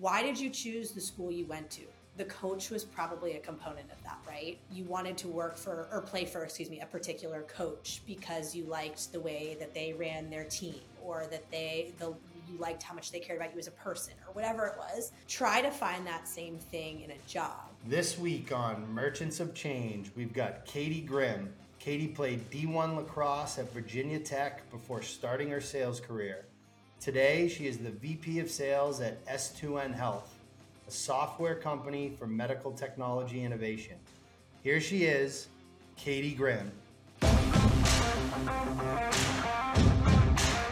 why did you choose the school you went to? The coach was probably a component of that, right? You wanted to work for or play for, excuse me, a particular coach because you liked the way that they ran their team or that they the you liked how much they cared about you as a person or whatever it was. Try to find that same thing in a job. This week on Merchants of Change, we've got Katie Grimm. Katie played D1 lacrosse at Virginia Tech before starting her sales career. Today, she is the VP of Sales at S2N Health, a software company for medical technology innovation. Here she is, Katie Grimm.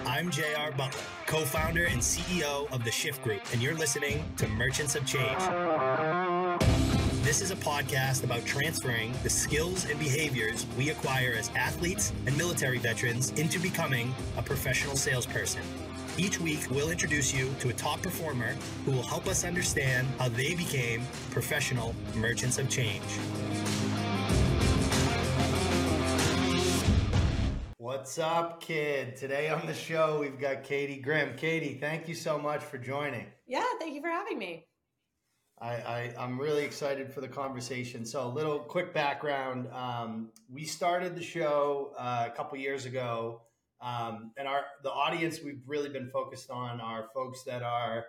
I'm JR Butler, co founder and CEO of the Shift Group, and you're listening to Merchants of Change. This is a podcast about transferring the skills and behaviors we acquire as athletes and military veterans into becoming a professional salesperson. Each week, we'll introduce you to a top performer who will help us understand how they became professional merchants of change. What's up, kid? Today on the show, we've got Katie Grimm. Katie, thank you so much for joining. Yeah, thank you for having me. I, I, am really excited for the conversation. So, a little quick background. Um, we started the show uh, a couple years ago um, and our the audience we've really been focused on are folks that are,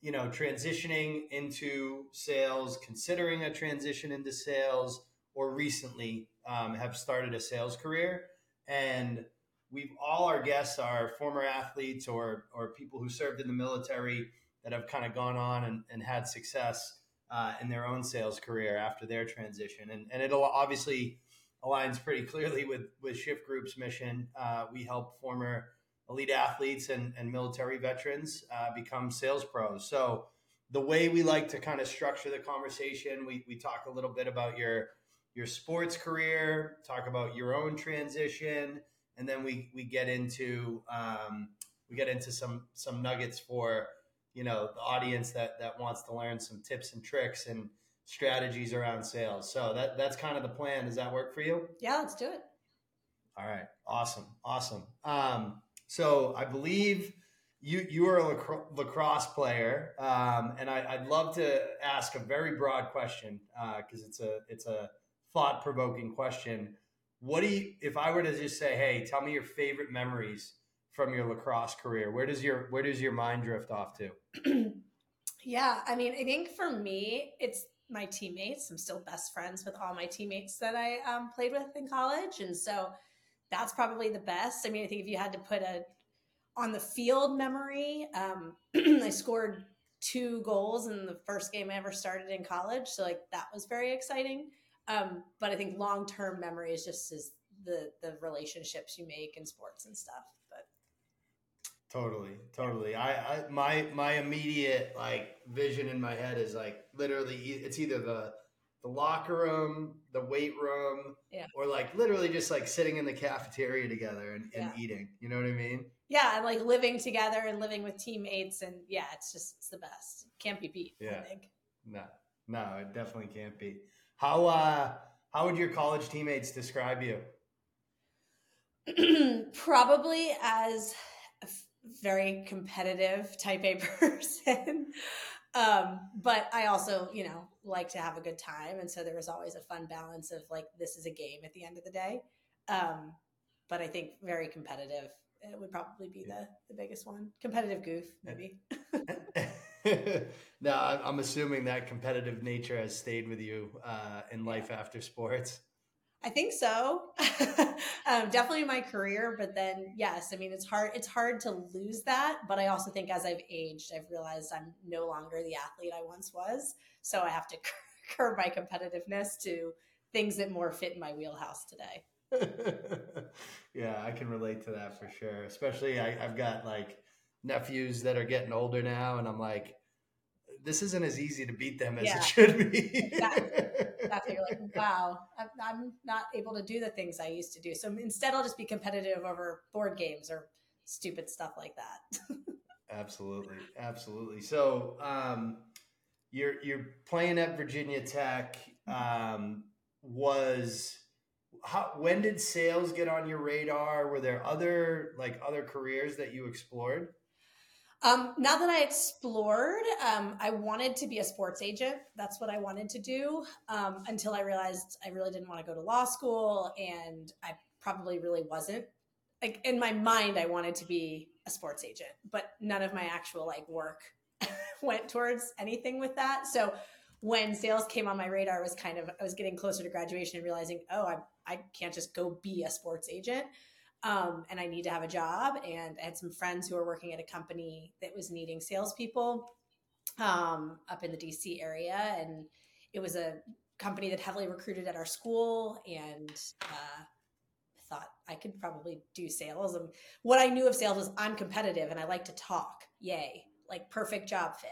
you know, transitioning into sales, considering a transition into sales, or recently um, have started a sales career. And we've all our guests are former athletes or or people who served in the military that have kind of gone on and, and had success uh, in their own sales career after their transition. And and it'll obviously aligns pretty clearly with with Shift Group's mission. Uh, we help former elite athletes and, and military veterans uh, become sales pros. So the way we like to kind of structure the conversation, we, we talk a little bit about your your sports career, talk about your own transition, and then we we get into um, we get into some some nuggets for you know the audience that that wants to learn some tips and tricks and strategies around sales. So that that's kind of the plan. Does that work for you? Yeah, let's do it. All right, awesome, awesome. Um, so I believe you you are a lacrosse player, um, and I, would love to ask a very broad question because uh, it's a it's a thought provoking question. What do you if I were to just say, hey, tell me your favorite memories from your lacrosse career? Where does your where does your mind drift off to? yeah, I mean, I think for me, it's my teammates. I'm still best friends with all my teammates that I um, played with in college, and so that's probably the best. I mean, I think if you had to put a on the field memory, um, I scored two goals in the first game I ever started in college, so like that was very exciting. Um, but I think long term memory is just is the the relationships you make in sports and stuff. Totally, totally. I, I my my immediate like vision in my head is like literally it's either the the locker room, the weight room, yeah. or like literally just like sitting in the cafeteria together and, and yeah. eating. You know what I mean? Yeah, and like living together and living with teammates, and yeah, it's just it's the best. Can't be beat. Yeah. I think. No, no, it definitely can't be. How uh how would your college teammates describe you? Probably as very competitive type A person. um, but I also, you know, like to have a good time. And so there was always a fun balance of like, this is a game at the end of the day. Um, but I think very competitive. It would probably be the, the biggest one. Competitive goof, maybe. no, I'm assuming that competitive nature has stayed with you uh, in life after sports. I think so. um, definitely my career, but then yes, I mean it's hard. It's hard to lose that, but I also think as I've aged, I've realized I'm no longer the athlete I once was. So I have to curb my competitiveness to things that more fit in my wheelhouse today. yeah, I can relate to that for sure. Especially I, I've got like nephews that are getting older now, and I'm like, this isn't as easy to beat them as yeah. it should be. exactly. exactly. You're like, wow, I'm, I'm not able to do the things I used to do. So instead, I'll just be competitive over board games or stupid stuff like that. absolutely, absolutely. So um, you're you're playing at Virginia Tech. Um, was how, when did sales get on your radar? Were there other like other careers that you explored? Um, now that I explored, um, I wanted to be a sports agent. That's what I wanted to do um, until I realized I really didn't want to go to law school, and I probably really wasn't. Like in my mind, I wanted to be a sports agent, but none of my actual like work went towards anything with that. So when sales came on my radar, was kind of I was getting closer to graduation and realizing, oh, I I can't just go be a sports agent um, and I need to have a job. And I had some friends who were working at a company that was needing salespeople um, up in the DC area, and it was a company that heavily recruited at our school. And uh, thought I could probably do sales. And what I knew of sales was I'm competitive and I like to talk. Yay! Like perfect job fit.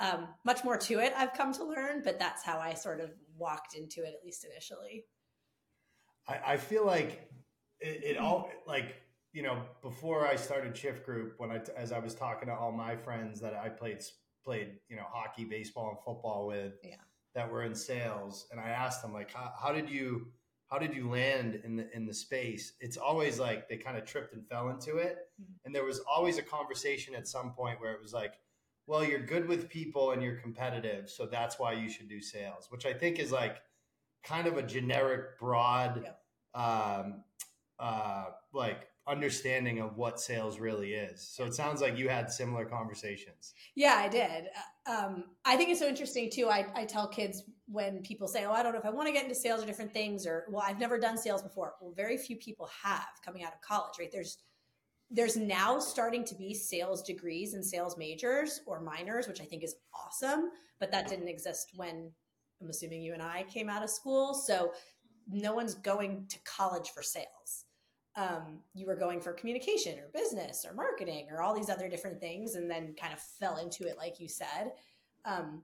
Um, much more to it I've come to learn, but that's how I sort of walked into it, at least initially. I feel like it, it all like you know before I started Shift Group when I as I was talking to all my friends that I played played you know hockey, baseball, and football with yeah. that were in sales, and I asked them like how, how did you how did you land in the in the space? It's always like they kind of tripped and fell into it, mm-hmm. and there was always a conversation at some point where it was like, well, you're good with people and you're competitive, so that's why you should do sales, which I think is like kind of a generic, broad. Yeah. Um, uh, like understanding of what sales really is. So it sounds like you had similar conversations. Yeah, I did. Uh, um, I think it's so interesting too. I, I tell kids when people say, "Oh, I don't know if I want to get into sales or different things," or "Well, I've never done sales before." Well, very few people have coming out of college, right? There's there's now starting to be sales degrees and sales majors or minors, which I think is awesome. But that didn't exist when I'm assuming you and I came out of school. So no one's going to college for sales um, you were going for communication or business or marketing or all these other different things and then kind of fell into it like you said. Um,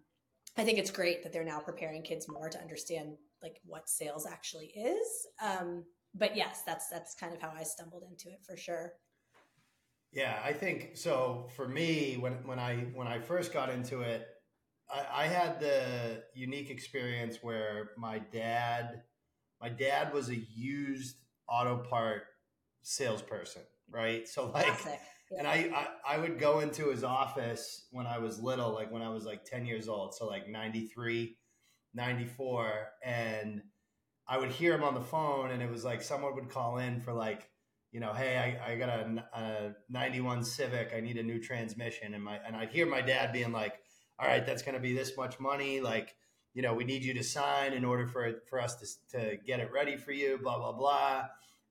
i think it's great that they're now preparing kids more to understand like what sales actually is. Um, but yes that's that's kind of how i stumbled into it for sure. Yeah i think so for me when when i when i first got into it I, I had the unique experience where my dad my dad was a used auto part salesperson, right? So like, and I, I, I would go into his office when I was little, like when I was like 10 years old. So like 93, 94. And I would hear him on the phone and it was like someone would call in for like, you know, hey, I, I got a, a 91 Civic. I need a new transmission. And my, and I'd hear my dad being like, all right, that's going to be this much money. Like, you know, we need you to sign in order for for us to, to get it ready for you, blah, blah, blah.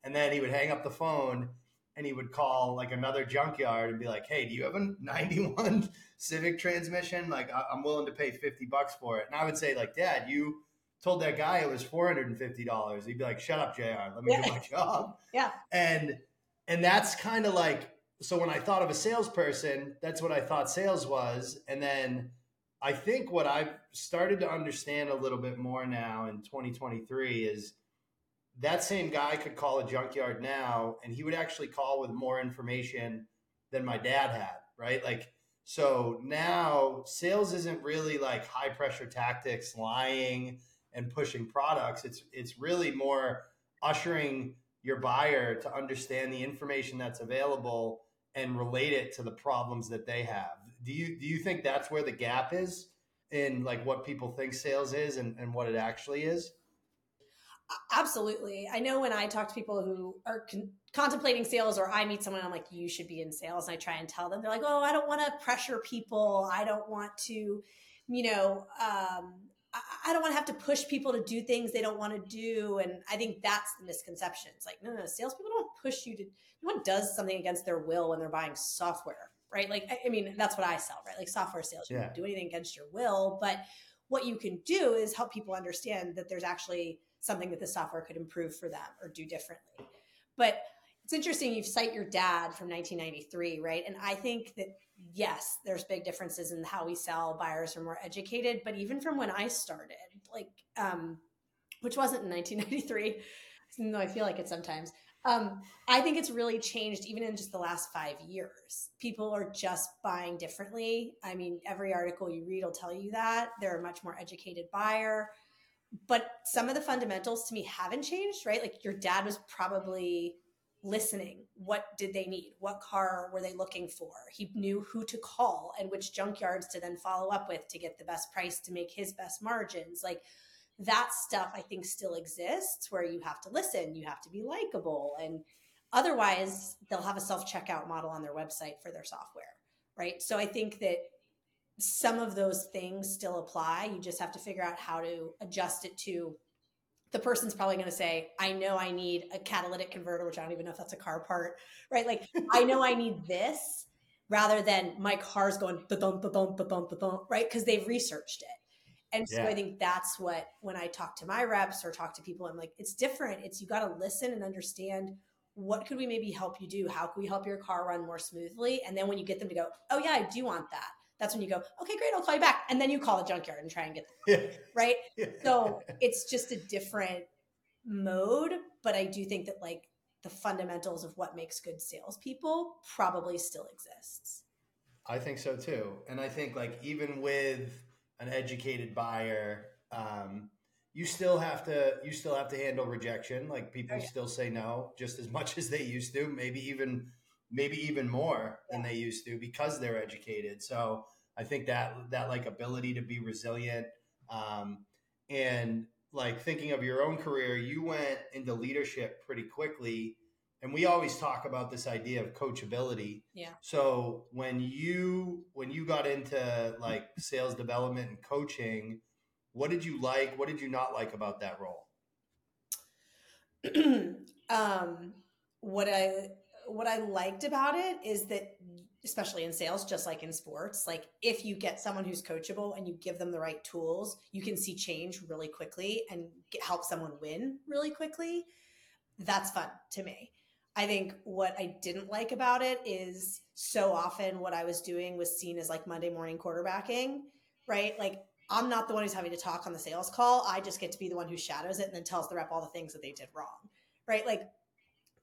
And then he would hang up the phone and he would call like another junkyard and be like, "Hey, do you have a '91 Civic transmission? Like, I'm willing to pay 50 bucks for it." And I would say, like, Dad, you told that guy it was 450 dollars. He'd be like, "Shut up, JR. Let me yeah. do my job." Yeah. And and that's kind of like so when I thought of a salesperson, that's what I thought sales was, and then. I think what I've started to understand a little bit more now in 2023 is that same guy could call a junkyard now and he would actually call with more information than my dad had, right? Like, so now sales isn't really like high pressure tactics, lying and pushing products. It's it's really more ushering your buyer to understand the information that's available and relate it to the problems that they have. Do you do you think that's where the gap is in like what people think sales is and, and what it actually is? Absolutely. I know when I talk to people who are con- contemplating sales or I meet someone, I'm like, you should be in sales. And I try and tell them, they're like, oh, I don't want to pressure people. I don't want to, you know, um, I, I don't want to have to push people to do things they don't want to do. And I think that's the misconception. It's like, no, no, salespeople don't push you to, no one does something against their will when they're buying software, right? Like, I, I mean, that's what I sell, right? Like software sales, you yeah. don't do anything against your will. But what you can do is help people understand that there's actually, something that the software could improve for them or do differently. But it's interesting you cite your dad from 1993, right? And I think that yes, there's big differences in how we sell. Buyers are more educated, but even from when I started, like, um, which wasn't in 1993, even though I feel like it sometimes. Um, I think it's really changed even in just the last five years. People are just buying differently. I mean, every article you read will tell you that. They're a much more educated buyer but some of the fundamentals to me haven't changed, right? Like your dad was probably listening. What did they need? What car were they looking for? He knew who to call and which junkyards to then follow up with to get the best price to make his best margins. Like that stuff, I think still exists where you have to listen, you have to be likable. And otherwise, they'll have a self checkout model on their website for their software. Right. So I think that some of those things still apply. You just have to figure out how to adjust it to the person's probably going to say, I know I need a catalytic converter, which I don't even know if that's a car part, right? Like, I know I need this rather than my car's going, da-dum, da-dum, da-dum, da-dum, right? Because they've researched it. And so yeah. I think that's what, when I talk to my reps or talk to people, I'm like, it's different. It's you got to listen and understand what could we maybe help you do? How can we help your car run more smoothly? And then when you get them to go, oh, yeah, I do want that that's when you go, okay, great, I'll call you back. And then you call the junkyard and try and get them, yeah. right? Yeah. So it's just a different mode. But I do think that like the fundamentals of what makes good salespeople probably still exists. I think so too. And I think like even with an educated buyer, um, you still have to you still have to handle rejection. Like people oh, yeah. still say no just as much as they used to, maybe even maybe even more than they used to because they're educated. So I think that that like ability to be resilient um, and like thinking of your own career, you went into leadership pretty quickly. And we always talk about this idea of coachability. Yeah. So when you when you got into like sales development and coaching, what did you like? What did you not like about that role? um, what I what I liked about it is that especially in sales just like in sports like if you get someone who's coachable and you give them the right tools you can see change really quickly and get, help someone win really quickly. That's fun to me. I think what i didn't like about it is so often what i was doing was seen as like monday morning quarterbacking right? Like i'm not the one who's having to talk on the sales call. I just get to be the one who shadows it and then tells the rep all the things that they did wrong right? Like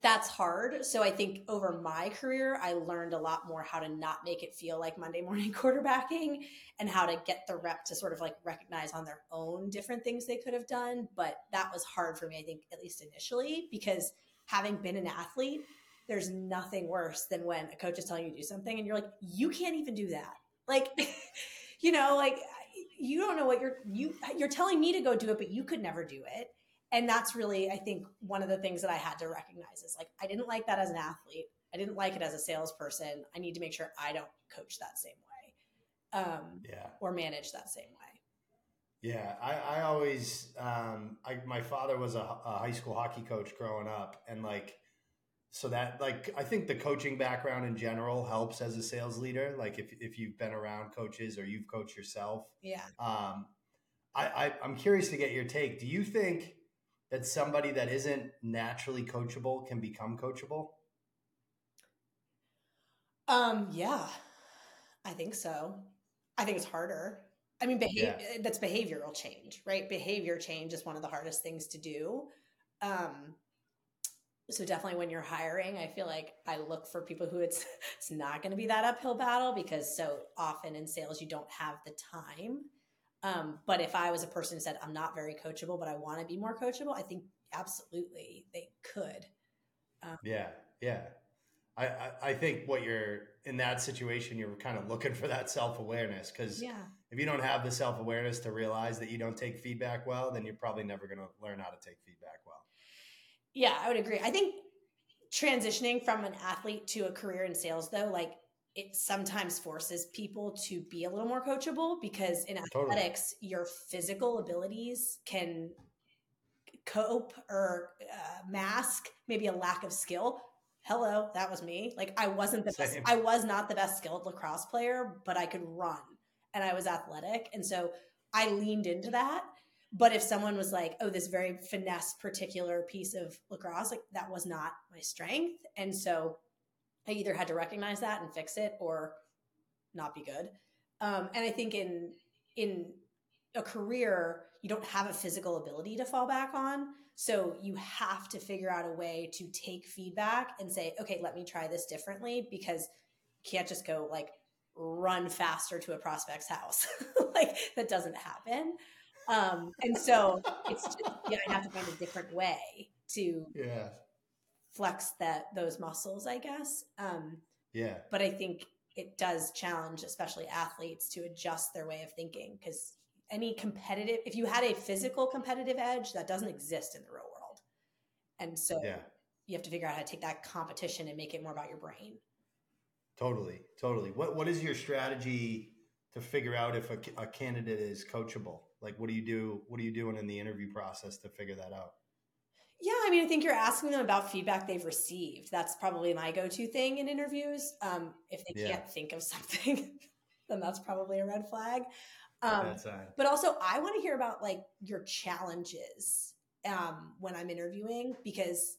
that's hard. So I think over my career, I learned a lot more how to not make it feel like Monday morning quarterbacking and how to get the rep to sort of like recognize on their own different things they could have done. But that was hard for me, I think, at least initially, because having been an athlete, there's nothing worse than when a coach is telling you to do something and you're like, you can't even do that. Like, you know, like you don't know what you're you you're telling me to go do it, but you could never do it and that's really i think one of the things that i had to recognize is like i didn't like that as an athlete. I didn't like it as a salesperson. I need to make sure i don't coach that same way um, yeah. or manage that same way. Yeah i, I always um, I, my father was a, a high school hockey coach growing up and like so that like i think the coaching background in general helps as a sales leader like if, if you've been around coaches or you've coached yourself. Yeah. Um, I, I i'm curious to get your take. Do you think that somebody that isn't naturally coachable can become coachable? Um, yeah, I think so. I think it's harder. I mean, behavior, yeah. that's behavioral change, right? Behavior change is one of the hardest things to do. Um, so definitely when you're hiring, I feel like I look for people who it's it's not going to be that uphill battle because so often in sales you don't have the time um, but if I was a person who said, I'm not very coachable, but I want to be more coachable, I think absolutely they could. Um, yeah. Yeah. I, I, I think what you're in that situation, you're kind of looking for that self awareness because yeah. if you don't have the self awareness to realize that you don't take feedback well, then you're probably never going to learn how to take feedback well. Yeah, I would agree. I think transitioning from an athlete to a career in sales, though, like it sometimes forces people to be a little more coachable because in athletics, your physical abilities can cope or uh, mask maybe a lack of skill. Hello, that was me. Like I wasn't the Same. best. I was not the best skilled lacrosse player, but I could run and I was athletic, and so I leaned into that. But if someone was like, "Oh, this very finesse particular piece of lacrosse," like that was not my strength, and so I either had to recognize that and fix it or not be good. Um, and I think in in a career, you don't have a physical ability to fall back on. So you have to figure out a way to take feedback and say, okay, let me try this differently because you can't just go like run faster to a prospect's house. like that doesn't happen. Um, and so it's just, yeah, I have to find a different way to yeah flex that those muscles, I guess. Um, yeah. But I think it does challenge, especially athletes, to adjust their way of thinking because any competitive, if you had a physical competitive edge, that doesn't exist in the real world. And so yeah. you have to figure out how to take that competition and make it more about your brain. Totally, totally. What What is your strategy to figure out if a, a candidate is coachable? Like, what do you do? What are you doing in the interview process to figure that out? Yeah, I mean, I think you're asking them about feedback they've received. That's probably my go-to thing in interviews. Um, if they Yeah. can't think of something, then that's probably a red flag. Um, but also, I want to hear about like your challenges um, when I'm interviewing because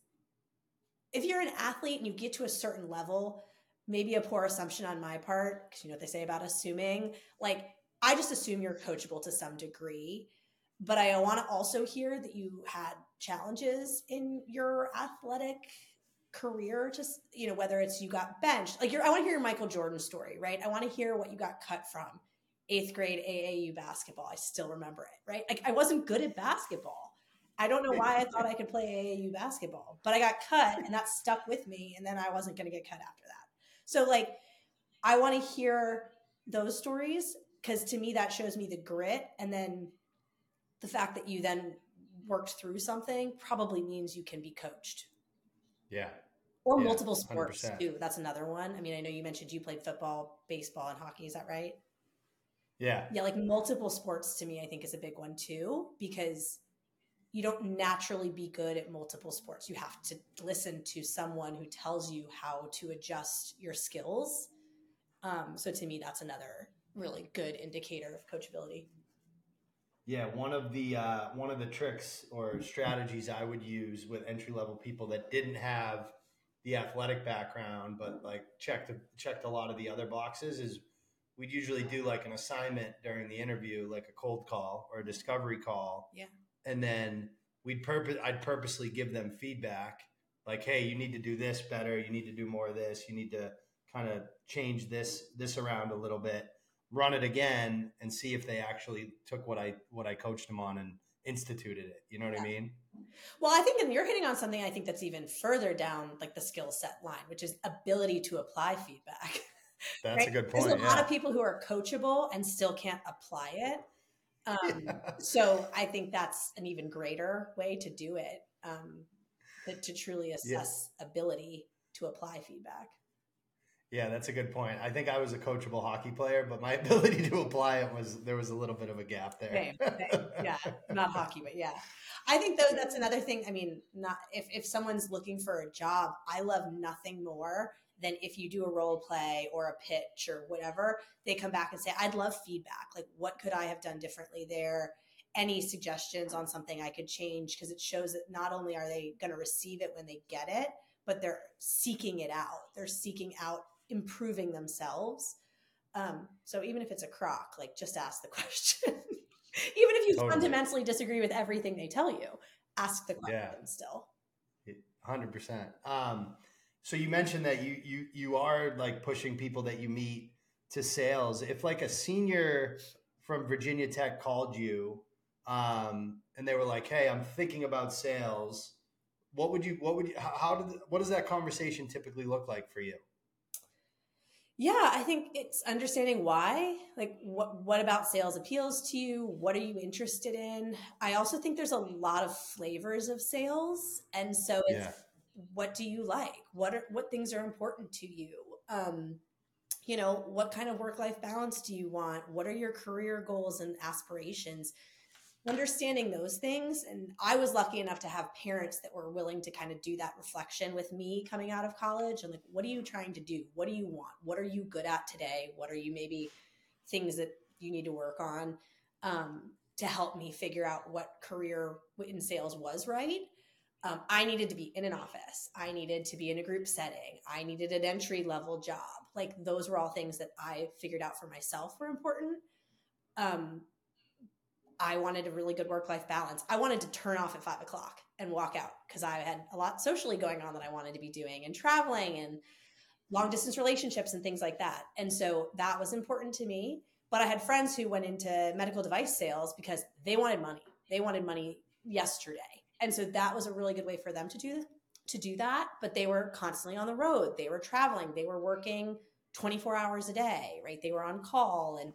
if you're an athlete and you get to a certain level, maybe a poor assumption on my part, because you know what they say about assuming, like I just assume you're coachable to some degree. But I want to also hear that you had challenges in your athletic career, just you know, whether it's you got benched, like I want to hear your Michael Jordan story, right? I want to hear what you got cut from eighth grade AAU basketball. I still remember it, right? Like I wasn't good at basketball. I don't know why I thought I could play AAU basketball, but I got cut and that stuck with me. And then I wasn't going to get cut after that. So, like, I want to hear those stories because to me, that shows me the grit. And then the fact that you then worked through something probably means you can be coached yeah, or Yeah, multiple sports 100%. too. That's another one. I mean, I know you mentioned you played football, baseball, and hockey. Is that right? yeah, Yeah, like multiple sports to me, I think is a big one too, because you don't naturally be good at multiple sports. You have to listen to someone who tells you how to adjust your skills. Um, so to me, that's another really good indicator of coachability. Yeah. One of the uh, one of the tricks or strategies I would use with entry level people that didn't have the athletic background, but like checked checked a lot of the other boxes is we'd usually do like an assignment during the interview, like a cold call or a discovery call. Yeah. And then we'd purpose I'd purposely give them feedback like, hey, you need to do this better, you need to do more of this, you need to kind of change this this around a little bit, run it again and see if they actually took what I what I coached them on and instituted it. You know what I mean? Well, I think and you're hitting on something I think that's even further down like the skill set line, which is ability to apply feedback. That's right? a good point. There's a lot of people who are coachable and still can't apply it. Um, Yeah. So I think that's an even greater way to do it, um, to, to truly assess ability to apply feedback. Yeah, that's a good point. I think I was a coachable hockey player, but my ability to apply it was there was a little bit of a gap there. Same, same. Yeah, not hockey, but yeah. I think though that's another thing. I mean, not if if someone's looking for a job, I love nothing more than if you do a role play or a pitch or whatever, they come back and say, "I'd love feedback. Like, what could I have done differently there? Any suggestions on something I could change?" Because it shows that not only are they going to receive it when they get it, but they're seeking it out. They're seeking out improving themselves. Um, so even if it's a crock, like just ask the question. even if you Totally. fundamentally disagree with everything they tell you, ask the question Yeah. still. Hundred percent. Um, so you mentioned that you you you are like pushing people that you meet to sales. If like a senior from Virginia Tech called you, um, and they were like, "Hey, I'm thinking about sales," what would you? What would you? How did? What does that conversation typically look like for you? Yeah, I think it's understanding why. Like what what about sales appeals to you? What are you interested in? I also think there's a lot of flavors of sales. And so it's Yeah. what do you like? What are what things are important to you? Um you know, what kind of work-life balance do you want? What are your career goals and aspirations? Understanding those things. And I was lucky enough to have parents that were willing to kind of do that reflection with me coming out of college and like, what are you trying to do? What do you want? What are you good at today? What are you maybe things that you need to work on um, to help me figure out what career in sales was right? Um, I needed to be in an office. I needed to be in a group setting. I needed an entry level job. Like those were all things that I figured out for myself were important. Um, I wanted a really good work life balance. I wanted to turn off at five o'clock and walk out because I had a lot socially going on that I wanted to be doing and traveling and long distance relationships and things like that. And so that was important to me. But I had friends who went into medical device sales because they wanted money. They wanted money yesterday. And so that was a really good way for them to do to do that, but they were constantly on the road. They were traveling. They were working 24 hours a day, right? They were on call. And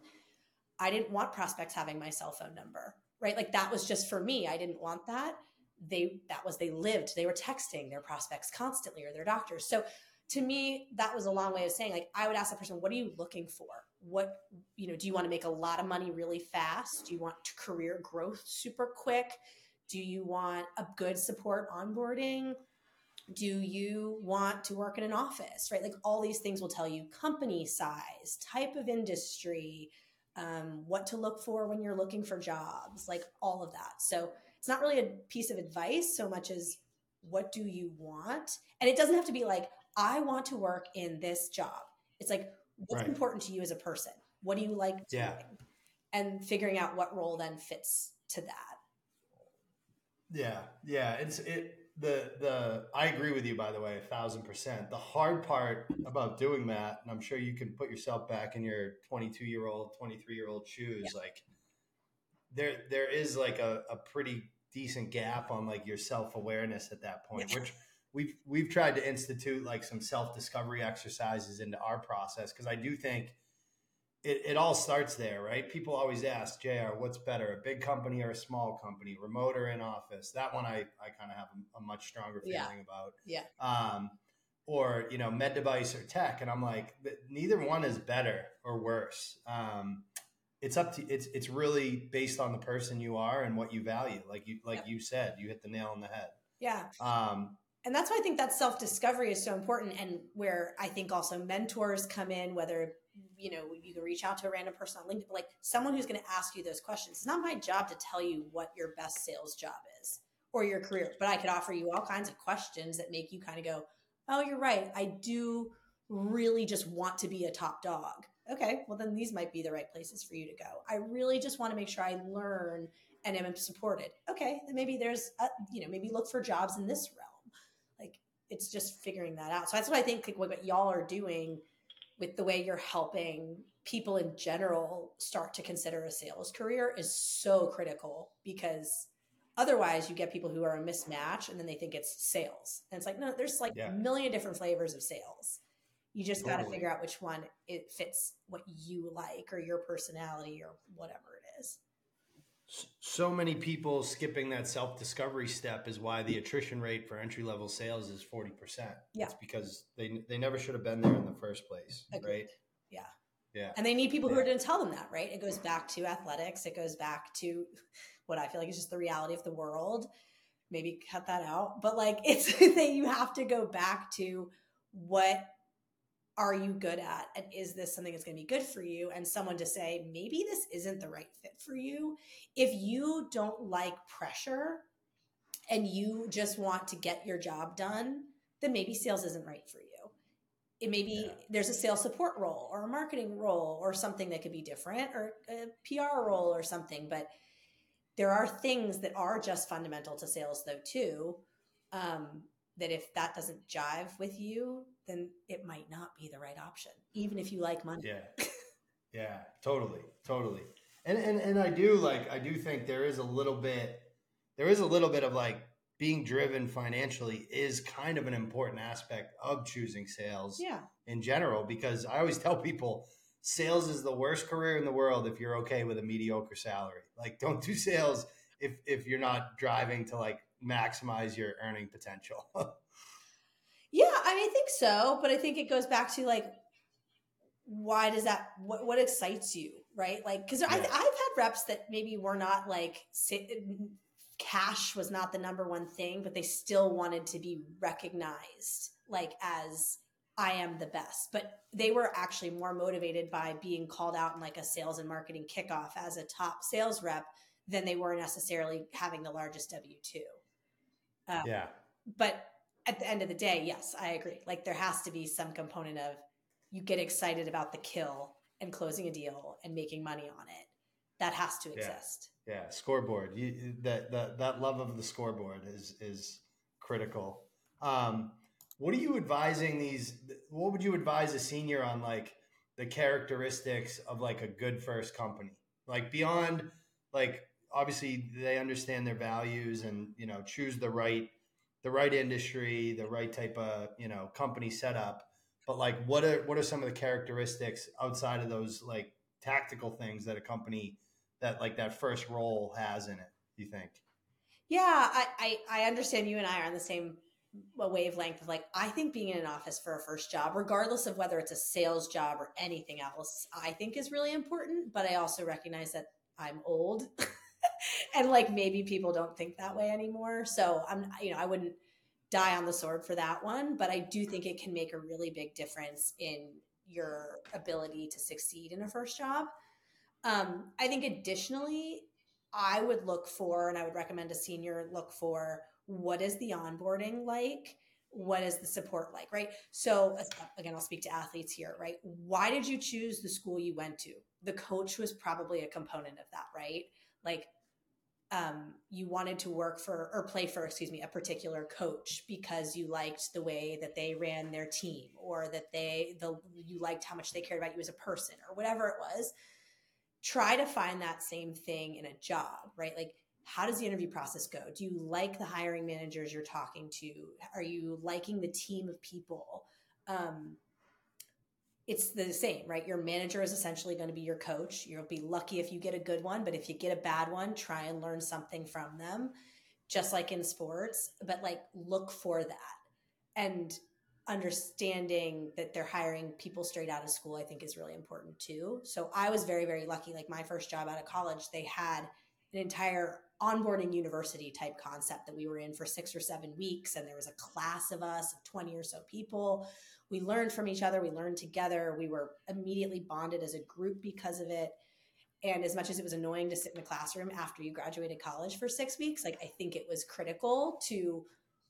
I didn't want prospects having my cell phone number, right? Like that was just for me. I didn't want that. They, that was, they lived, they were texting their prospects constantly or their doctors. So to me, that was a long way of saying, like, I would ask the person, what are you looking for? What, you know, do you want to make a lot of money really fast? Do you want career growth super quick? Do you want a good support onboarding? Do you want to work in an office, right? Like all these things will tell you company size, type of industry, um, what to look for when you're looking for jobs, like all of that. So it's not really a piece of advice so much as what do you want? And it doesn't have to be like, I want to work in this job. It's like, what's right. important to you as a person? What do you like doing? Yeah. And figuring out what role then fits to that. Yeah. Yeah. It's, it, the, the, I agree with you, by the way, a thousand percent. The hard part about doing that, and I'm sure you can put yourself back in your 22 year old, 23 year old shoes, yeah. like, there, there is like a, a pretty decent gap on like your self awareness at that point, yeah. which we've we've tried to institute like some self discovery exercises into our process because I do think it, it all starts there, right? People always ask, JR, what's better, a big company or a small company, remote or in office? That one I, I kind of have a, a, much stronger feeling yeah. about. Yeah. Um, or, you know, med device or tech. And I'm like, neither one is better or worse. Um, it's up to it's it's really based on the person you are and what you value. Like you like you said, you hit the nail on the head. Yeah. Um, and that's why I think that self discovery is so important, and where I think also mentors come in, whether you know you can reach out to a random person on LinkedIn, but like someone who's going to ask you those questions. It's not my job to tell you what your best sales job is or your career, but I could offer you all kinds of questions that make you kind of go, "Oh, you're right. I do really just want to be a top dog." Okay, well then these might be the right places for you to go. I really just want to make sure I learn and am supported. Okay, then maybe there's a, you know maybe look for jobs in this realm Like it's just figuring that out. So that's what I think like, what y'all are doing with the way you're helping people in general start to consider a sales career is so critical because otherwise you get people who are a mismatch and then they think it's sales. And it's like, no, there's like yeah. a million different flavors of sales. You just totally. got to figure out which one it fits what you like or your personality or whatever it is so many people skipping that self discovery step is why the attrition rate for entry level sales is 40%. Yeah. It's because they, they never should have been there in the first place. Agreed. Right. Yeah. Yeah. And they need people yeah. who are going to tell them that, right? It goes back to athletics. It goes back to what I feel like is just the reality of the world. Maybe cut that out. But like it's that you have to go back to what are you good at? And is this something that's going to be good for you? And someone to say maybe this isn't the right fit for you. If you don't like pressure and you just want to get your job done then maybe sales isn't right for you. It may be yeah. there's a sales support role or a marketing role or something that could be different or a pr role or something but there are things that are just fundamental to sales though too. Um, that if that doesn't jive with you, then it might not be the right option, even if you like money. Yeah. Yeah, totally. Totally. And, and, and I do like, I do think there is a little bit, there is a little bit of like being driven financially is kind of an important aspect of choosing sales yeah. in general, because I always tell people sales is the worst career in the world if you're okay with a mediocre salary. Like don't do sales if, if you're not driving to like maximize your earning potential. yeah, I mean, I think so, but I think it goes back to like, why does that? What what excites you, right? Like, because yeah. I've, I've had reps that maybe were not like cash was not the number one thing, but they still wanted to be recognized, like as I am the best. But they were actually more motivated by being called out in like a sales and marketing kickoff as a top sales rep than they were necessarily having the largest W two. Um, yeah. But at the end of the day, yes, I agree. Like there has to be some component of you get excited about the kill and closing a deal and making money on it. That has to exist. Yeah, yeah. scoreboard. You, that that that love of the scoreboard is is critical. Um, what are you advising these? What would you advise a senior on like the characteristics of like a good first company? Like beyond like obviously they understand their values and you know choose the right the right industry, the right type of you know company setup. But like, what are what are some of the characteristics outside of those like tactical things that a company that like that first role has in it? You think? Yeah, I, I, I understand you and I are on the same wavelength of like I think being in an office for a first job, regardless of whether it's a sales job or anything else, I think is really important. But I also recognize that I'm old and like maybe people don't think that way anymore. So I'm you know, I wouldn't die on the sword for that one, but I do think it can make a really big difference in your ability to succeed in a first job. Um, I think additionally, I would look for, and I would recommend a senior look for what is the onboarding like? What is the support like? Right. So, again, I'll speak to athletes here, right? Why did you choose the school you went to? The coach was probably a component of that, right? Like, um, you wanted to work for or play for, excuse me, a particular coach because you liked the way that they ran their team or that they, the, you liked how much they cared about you as a person or whatever it was try to find that same thing in a job, right? Like, how does the interview process go? Do you like the hiring managers you're talking to? Are you liking the team of people? Um, it's the same, right? Your manager is essentially going to be your coach. You'll be lucky if you get a good one, but if you get a bad one, try and learn something from them, just like in sports. But like, look for that. And understanding that they're hiring people straight out of school i think is really important too so i was very very lucky like my first job out of college they had an entire onboarding university type concept that we were in for six or seven weeks and there was a class of us of 20 or so people we learned from each other we learned together we were immediately bonded as a group because of it and as much as it was annoying to sit in the classroom after you graduated college for six weeks like i think it was critical to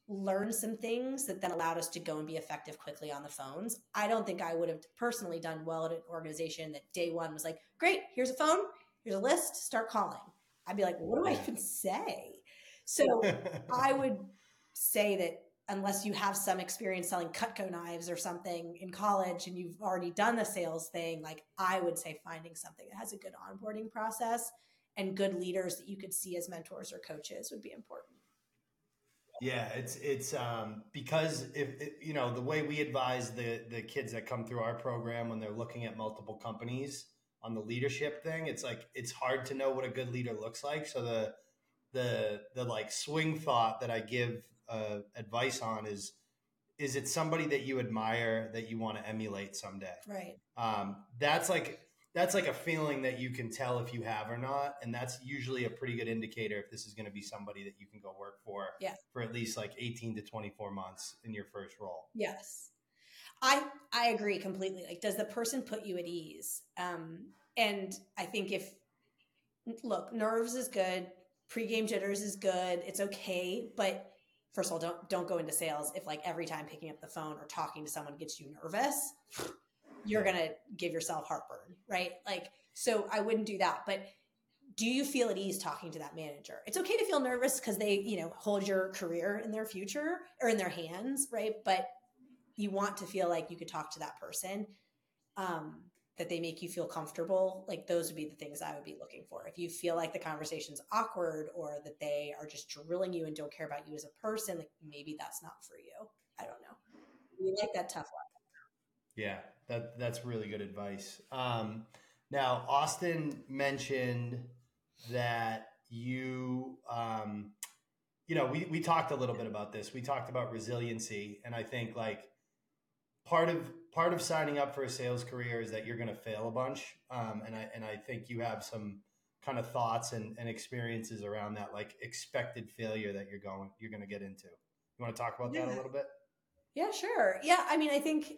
learn some things that then allowed us to go and be effective quickly on the phones. I don't think I would have personally done well at an organization that day one was like, great, here's a phone, here's a list, start calling. I'd be like, what do I even say? So I would say that unless you have some experience selling Cutco knives or something in college and you've already done the sales thing, like I would say finding something that has a good onboarding process and good leaders that you could see as mentors or coaches would be important. Yeah, it's it's um, because if it, you know the way we advise the the kids that come through our program when they're looking at multiple companies on the leadership thing, it's like it's hard to know what a good leader looks like. So the the the like swing thought that I give uh, advice on is is it somebody that you admire that you want to emulate someday? Right. Um, that's like that's like a feeling that you can tell if you have or not and that's usually a pretty good indicator if this is going to be somebody that you can go work for yeah. for at least like 18 to 24 months in your first role yes i i agree completely like does the person put you at ease um and i think if look nerves is good pregame jitters is good it's okay but first of all don't don't go into sales if like every time picking up the phone or talking to someone gets you nervous you're to give yourself heartburn, right? Like, so I wouldn't do that. But do you feel at ease talking to that manager? It's okay to feel nervous because they, you know, hold your career in their future or in their hands, right? But you want to feel like you could talk to that person, um, that they make you feel comfortable. Like those would be the things I would be looking for. If you feel like the conversation's awkward or that they are just drilling you and don't care about you as a person, like maybe that's not for you. I don't know. We like that tough one. Yeah, that that's really good advice. Um, now, Austin mentioned that you, um, you know, we we talked a little bit about this. We talked about resiliency, and I think like part of part of signing up for a sales career is that you're going to fail a bunch, um, and I and I think you have some kind of thoughts and, and experiences around that, like expected failure that you're going you're going to get into. You want to talk about yeah. that a little bit? Yeah, sure. Yeah, I mean, I think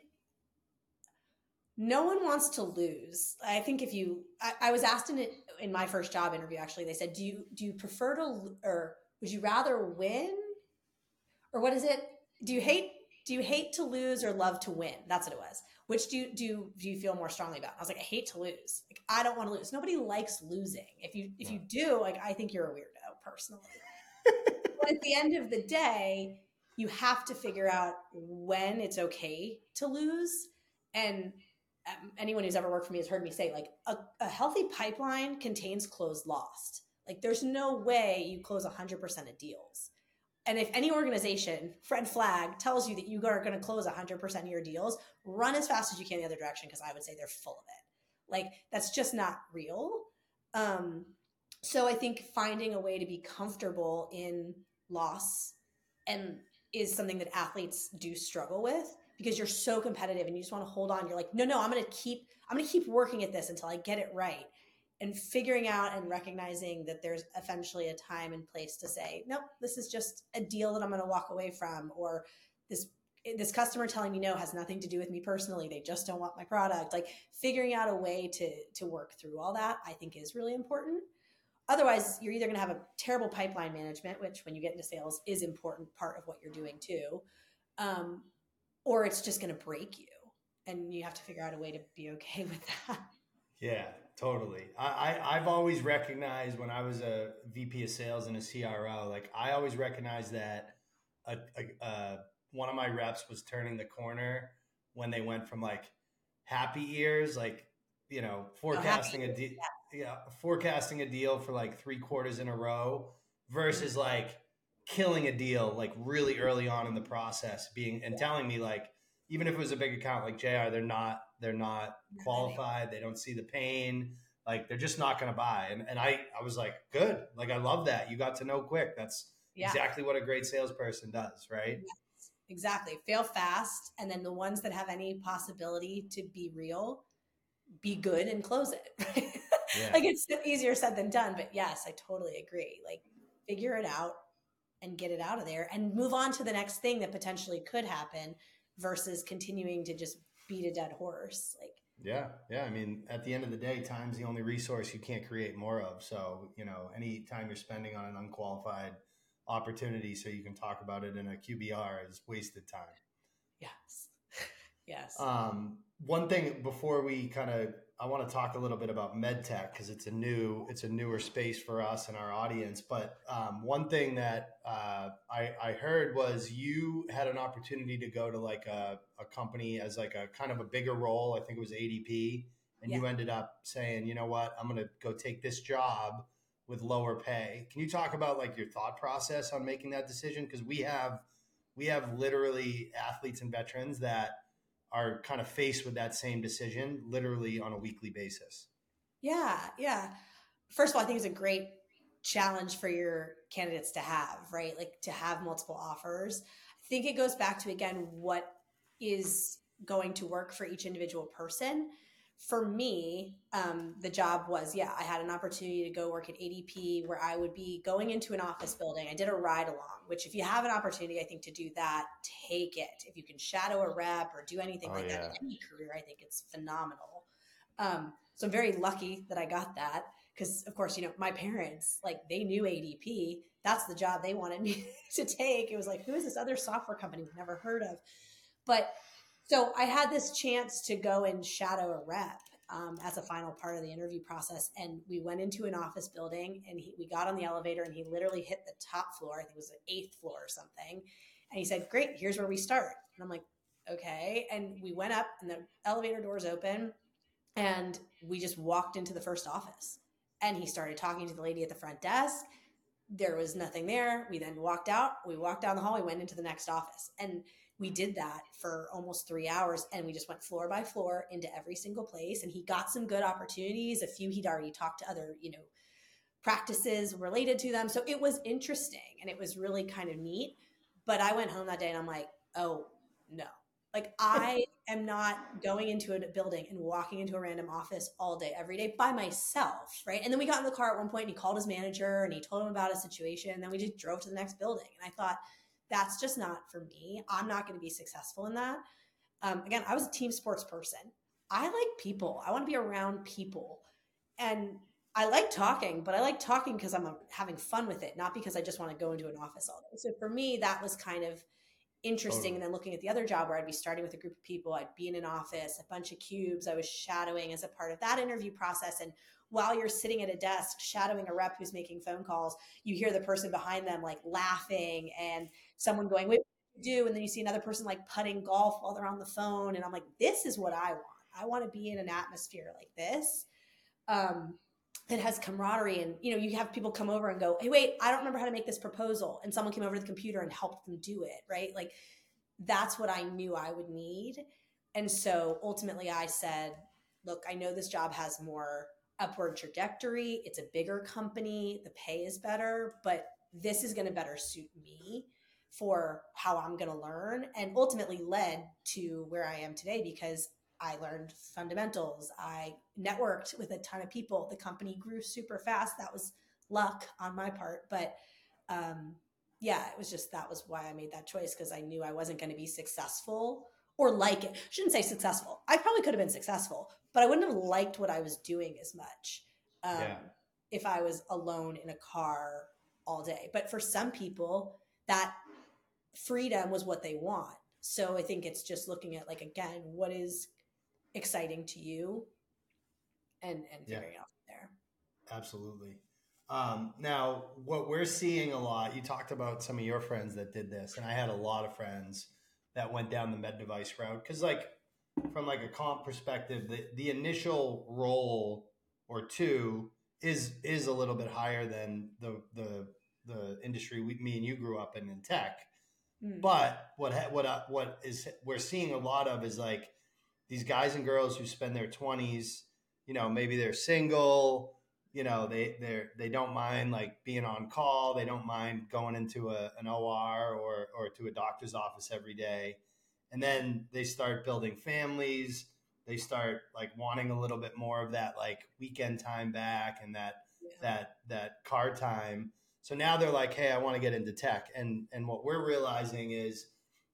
no one wants to lose. I think if you, I, I, was asked in it in my first job interview. Actually, they said, "Do you do you prefer to, or would you rather win, or what is it? Do you hate do you hate to lose or love to win? That's what it was. Which do you do you, do you feel more strongly about? I was like, I hate to lose. Like I don't want to lose. Nobody likes losing. If you if you do, like I think you're a weirdo personally. but at the end of the day, you have to figure out when it's okay to lose and um, anyone who's ever worked for me has heard me say like a, a healthy pipeline contains closed lost like there's no way you close 100% of deals And if any organization, Fred Flag, tells you that you are going to close 100% of your deals, run as fast as you can the other direction because I would say they're full of it. Like that's just not real. Um, so I think finding a way to be comfortable in loss and is something that athletes do struggle with because you're so competitive and you just want to hold on. You're like, no, no, I'm going to keep, I'm going to keep working at this until I get it right. And figuring out and recognizing that there's eventually a time and place to say, nope, this is just a deal that I'm going to walk away from, or this this customer telling me no has nothing to do with me personally. They just don't want my product. Like figuring out a way to to work through all that, I think is really important. Otherwise, you're either going to have a terrible pipeline management, which when you get into sales is important part of what you're doing too, um, or it's just going to break you and you have to figure out a way to be okay with that yeah totally I, I have always recognized when i was a vp of sales and a cro like i always recognized that a, a, a, one of my reps was turning the corner when they went from like happy ears like you know forecasting oh, a deal yeah. yeah forecasting a deal for like three quarters in a row versus mm-hmm. like killing a deal like really early on in the process being and telling me like even if it was a big account like JR, they're not they're not qualified. They don't see the pain. Like they're just not going to buy. And and I I was like, good. Like I love that. You got to know quick. That's yeah. exactly what a great salesperson does, right? Yes, exactly. Fail fast, and then the ones that have any possibility to be real, be good and close it. Yeah. like it's easier said than done, but yes, I totally agree. Like figure it out and get it out of there and move on to the next thing that potentially could happen versus continuing to just beat a dead horse like yeah yeah i mean at the end of the day time's the only resource you can't create more of. So you know any time you're spending on an unqualified opportunity so you can talk about it in a qbr is wasted time. Yes. Yes. Um, one thing before we kind of I want to talk a little bit about medtech because it's a new it's a newer space for us and our audience. But um, one thing that uh, I, I, heard was you had an opportunity to go to like a, a, company as like a kind of a bigger role. I think it was ADP, and yeah. you ended up saying, you know what, I'm going to go take this job with lower pay. Can you talk about like your thought process on making that decision? Because we have we have literally athletes and veterans that are kind of faced with that same decision literally on a weekly basis. Yeah, yeah. First of all, I think it's a great challenge for your candidates to have, right? Like to have multiple offers. I think it goes back to again what is going to work for each individual person for me, um, the job was yeah, I had an opportunity to go work at ADP where I would be going into an office building. I did a ride along, which if you have an opportunity, I think to do that, take it. If you can shadow a rep or do anything oh, like yeah. that in any career, I think it's phenomenal. Um, so I'm very lucky that I got that because, of course, you know my parents like they knew ADP. That's the job they wanted me to take. It was like, who is this other software company we've never heard of? But so I had this chance to go and shadow a rep um, as a final part of the interview process. And we went into an office building and he, we got on the elevator and he literally hit the top floor. I think it was the eighth floor or something. And he said, Great, here's where we start. And I'm like, Okay. And we went up and the elevator doors open and we just walked into the first office. And he started talking to the lady at the front desk. There was nothing there. We then walked out. We walked down the hall. We went into the next office. And we did that for almost three hours and we just went floor by floor into every single place and he got some good opportunities a few he'd already talked to other you know practices related to them. So it was interesting and it was really kind of neat. But i went home that day and i'm like oh no. Like i am not going into a building and walking into a random office all day every day by myself right? And then we got in the car at one point and he called his manager and he told him about a situation and then we just drove to the next building. And i thought that's just not for me. I'm not going to be successful in that. Um, again, I was a team sports person. I like people. I want to be around people. And I like talking, but I like talking because I'm having fun with it, not because I just want to go into an office all day. So for me, that was kind of interesting. And then looking at the other job where I'd be starting with a group of people, I'd be in an office, a bunch of cubes. I was shadowing as a part of that interview process. And while you're sitting at a desk shadowing a rep who's making phone calls, you hear the person behind them like laughing and someone going, wait, do? And then you see another person like putting golf while they're on the phone. And I'm like, this is what I want. I want to be in an atmosphere like this. Um, it has camaraderie and you know you have people come over and go hey wait i don't remember how to make this proposal and someone came over to the computer and helped them do it right like that's what i knew i would need and so ultimately i said look i know this job has more upward trajectory it's a bigger company the pay is better but this is going to better suit me for how i'm going to learn and ultimately led to where i am today because I learned fundamentals. I networked with a ton of people. The company grew super fast. That was luck on my part, but um, yeah, it was just that was why I made that choice because I knew I wasn't going to be successful or like it. Shouldn't say successful. I probably could have been successful, but I wouldn't have liked what I was doing as much um, yeah. if I was alone in a car all day. But for some people, that freedom was what they want. So I think it's just looking at like again, what is exciting to you and and figuring yeah. out there absolutely um, now what we're seeing a lot you talked about some of your friends that did this and i had a lot of friends that went down the med device route because like from like a comp perspective the, the initial role or two is is a little bit higher than the the the industry we, me and you grew up in in tech mm. but what what uh, what is we're seeing a lot of is like these guys and girls who spend their 20s you know maybe they're single you know they they they don't mind like being on call. They don't mind going into a, an or or or to a doctor's office every day. And then they start building families. They start like wanting a little bit more of that like weekend time back and that yeah. that that car time. So now they're like hey i want to get into tech. And and what we're realizing is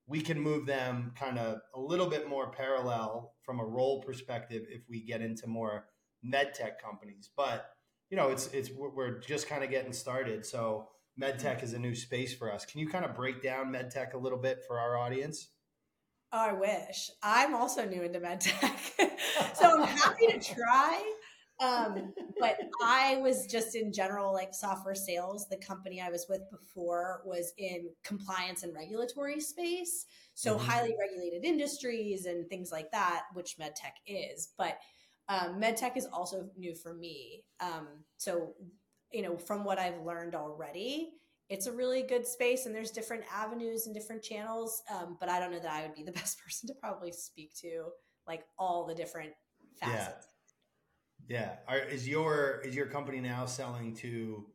we can move them kind of a little bit more parallel from a role perspective if we get into more med tech companies. But you know, it's it's we're just kind of getting started. So med tech is a new space for us. Can you kind of break down med tech a little bit for our audience? Oh, I wish. I'm also new into med tech. so I'm happy to try. Um, but I was just in general like software sales. The company I was with before was in compliance and regulatory space, so mm-hmm. highly regulated industries and things like that, which medtech is. But um, medtech is also new for me. Um, so you know, from what I've learned already, it's a really good space, and there's different avenues and different channels. Um, but I don't know that I would be the best person to probably speak to like all the different facets. Yeah yeah. Are, is your is your company now selling to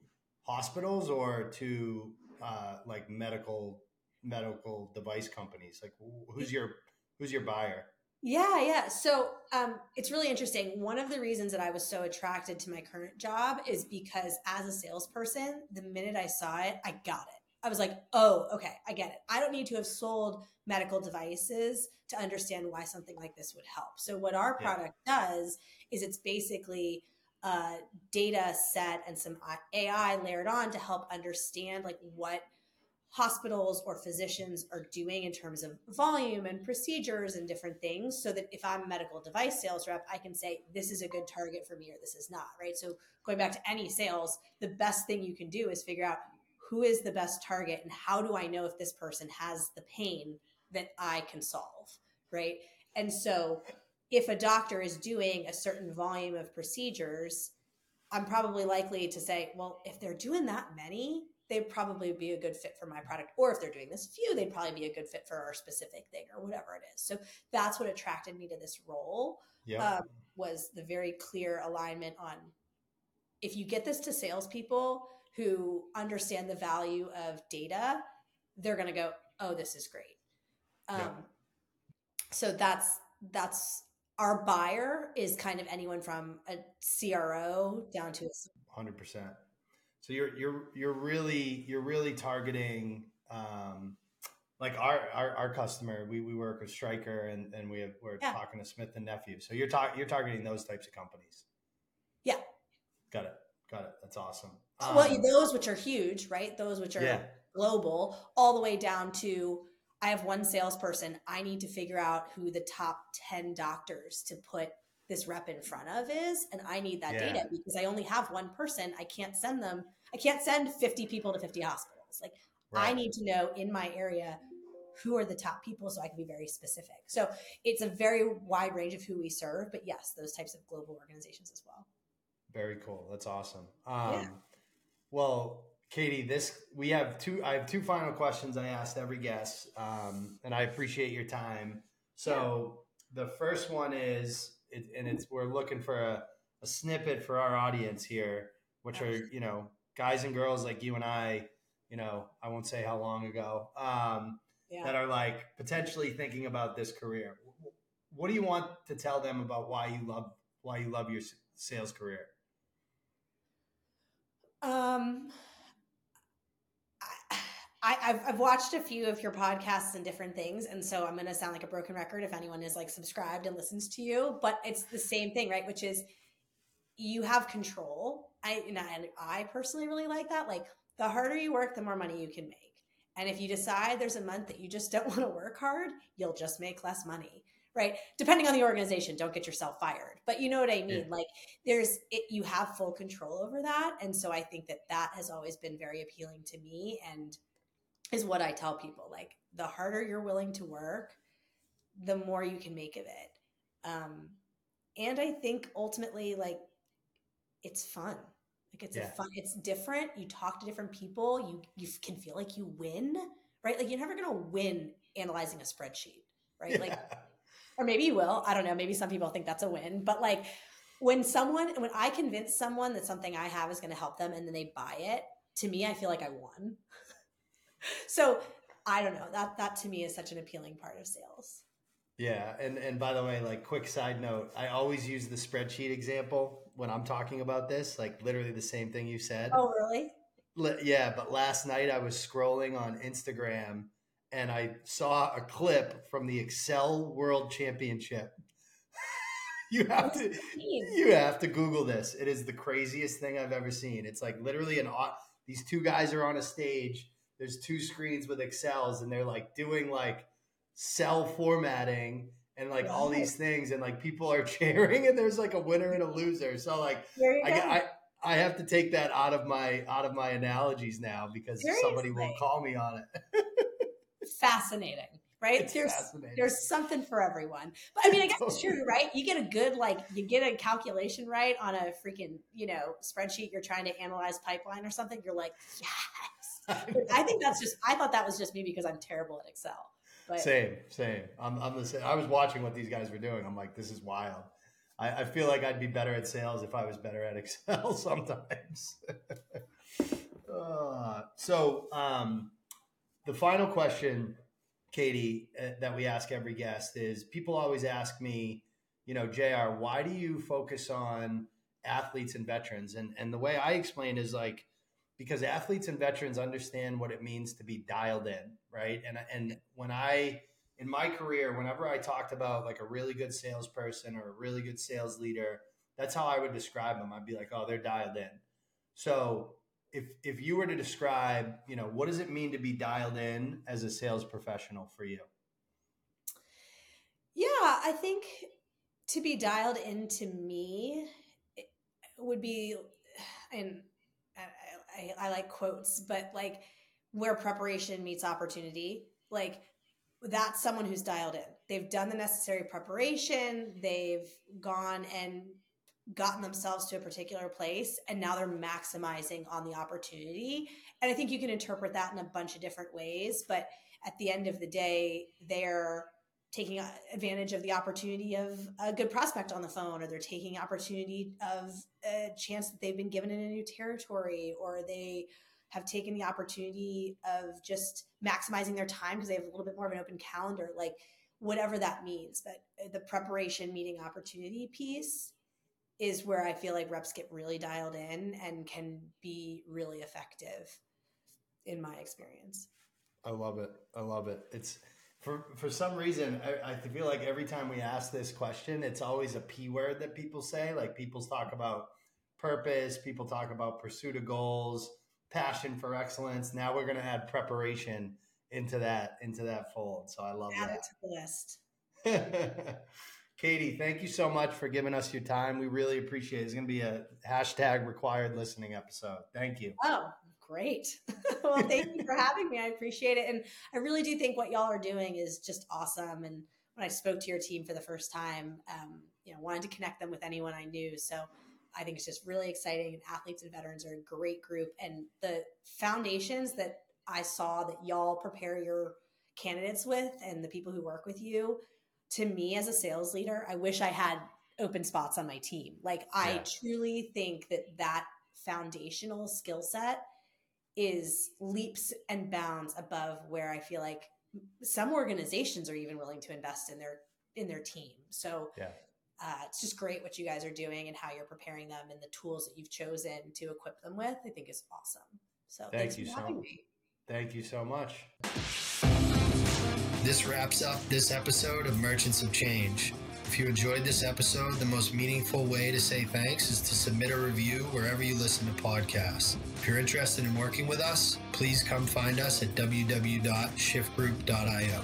hospitals or to uh, like medical medical device companies? Like who's your who's your buyer? Yeah, yeah. So um, it's really interesting. One of the reasons that I was so attracted to my current job is because as a salesperson, the minute I saw it, I got it. I was like, oh, okay, I get it. I don't need to have sold medical devices to understand why something like this would help. So, what our product yeah. does is it's basically a data set and some AI layered on to help understand like what hospitals or physicians are doing in terms of volume and procedures and different things so that if I'm a medical device sales rep, I can say this is a good target for me or this is not, right? So going back to any sales, the best thing you can do is figure out who is the best target and how do I know if this person has the pain that I can solve, right? And so if a doctor is doing a certain volume of procedures, I'm probably likely to say, well, if they're doing that many, they'd probably be a good fit for my product. Or if they're doing this few, they'd probably be a good fit for our specific thing or whatever it is. So that's what attracted me to this role. Um, was the very clear alignment on if you get this to salespeople, who understand the value of data, they're going to go, "Oh, this is great." Um, yeah. So that's that's our buyer is kind of anyone from a CRO down to a hundred percent. So you're you're you're really you're really targeting um, like our, our, our customer. We, we work with Stryker and and we have, we're yeah. talking to Smith and Nephew. So you're talking you're targeting those types of companies. Yeah. Got it. Got it. That's awesome. Um, well, those which are huge, right? Those which are yeah. global, all the way down to I have one salesperson. I need to figure out who the top 10 doctors to put this rep in front of is. And I need that yeah. data because I only have one person. I can't send them, I can't send 50 people to 50 hospitals. Like, right. I need to know in my area who are the top people so I can be very specific. So it's a very wide range of who we serve. But yes, those types of global organizations as well. Very cool. That's awesome. Um, yeah. Well, Katie, this we have two. I have two final questions I asked every guest, um, and I appreciate your time. So yeah. the first one is, it, and it's we're looking for a, a snippet for our audience here, which are you know guys and girls like you and I. You know, I won't say how long ago. Um, yeah. That are like potentially thinking about this career. What do you want to tell them about why you love why you love your sales career? Um, I, have I've watched a few of your podcasts and different things, and so I'm going to sound like a broken record if anyone is like subscribed and listens to you. But it's the same thing, right? Which is you have control. I and I personally really like that. Like the harder you work, the more money you can make. And if you decide there's a month that you just don't want to work hard, you'll just make less money right depending on the organization don't get yourself fired but you know what i mean yeah. like there's it, you have full control over that and so i think that that has always been very appealing to me and is what i tell people like the harder you're willing to work the more you can make of it um and i think ultimately like it's fun like it's yeah. a fun it's different you talk to different people you you can feel like you win right like you're never to win analyzing a spreadsheet right yeah. like or maybe you will. I don't know. Maybe some people think that's a win, but like when someone, when I convince someone that something I have is going to help them and then they buy it, to me, I feel like I won. so I don't know. That that to me is such an appealing part of sales. Yeah, and and by the way, like quick side note, I always use the spreadsheet example when I'm talking about this, like literally the same thing you said. Oh, really? Yeah, but last night I was scrolling on Instagram and I saw a clip from the Excel World Championship. you have to you have to Google this. It is the craziest thing I've ever seen. It's like literally an these two guys are on a stage. There's two screens with Excels, and they're like doing like cell formatting and like all these things, and like people are cheering, and there's like a winner and a loser. So like I, I I have to take that out of my out of my analogies now because Seriously? somebody will call me on it. fascinating right? It's there's there's something for everyone. But I mean, I guess it's true, right? You get a good like you get a calculation right on a freaking you know spreadsheet. You're trying to analyze pipeline or something. You're like, yes. I think that's just. I thought that was just me because I'm terrible at Excel. But same, same. I'm, I'm the same. I was watching what these guys were doing. I'm like, this is wild. I, I feel like I'd be better at sales if I was better at Excel sometimes. uh, so, um, the final question, Katie, uh, that we ask every guest is people always ask me, you know, JR, why do you focus on athletes and veterans? And and the way I explain is like because athletes and veterans understand what it means to be dialed in, right? And and when I in my career, whenever I talked about like a really good salesperson or a really good sales leader, that's how I would describe them. I'd be like, oh, they're dialed in. So if if you were to describe, you know, what does it mean to be dialed in as a sales professional for you? Yeah, I think to be dialed into me would be, and I, I, like quotes, but like where preparation meets opportunity, like that's someone who's dialed in. They've done the necessary preparation. They've gone and gotten themselves to a particular place and now they're maximizing on the opportunity. And I think you can interpret that in a bunch of different ways, but at the end of the day, they're taking advantage of the opportunity of a good prospect on the phone or they're taking opportunity of a chance that they've been given in a new territory or they have taken the opportunity of just maximizing their time because they have a little bit more of an open calendar like whatever that means but uh, the preparation meeting opportunity piece is where I feel like reps get really dialed in and can be really effective in my experience. I love it. I love it. It's for for some reason I, I feel like every time we ask this question, it's always a p word that people say. Like people talk about purpose, people talk about pursuit of goals, passion for excellence. Now we're going to add preparation into that into that fold. So I love add that. it to the list. Katie, thank you so much for giving us your time. We really appreciate it. It's going to be a hashtag required listening episode. Thank you. Oh, great. well, thank you for having me. I appreciate it. And I really do think what y'all are doing is just awesome. And when I spoke to your team for the first time, um, you know, wanted to connect them with anyone I knew. So I think it's just really exciting. And athletes and veterans are a great group. And the foundations that I saw that y'all prepare your candidates with and the people who work with you, to me as a sales leader, I wish I had open spots on my team. Like, yeah. I truly think that that foundational skill set is leaps and bounds above where I feel like some organizations are even willing to invest in their in their team. So yeah. Uh, it's just great what you guys are doing and how you're preparing them and the tools that you've chosen to equip them with. I think is awesome. So thank you so me. Thank you so much. This wraps up this episode of Merchants of Change. If you enjoyed this episode, the most meaningful way to say thanks is to submit a review wherever you listen to podcasts. If you're interested in working with us, please come find us at www.shiftgroup.io.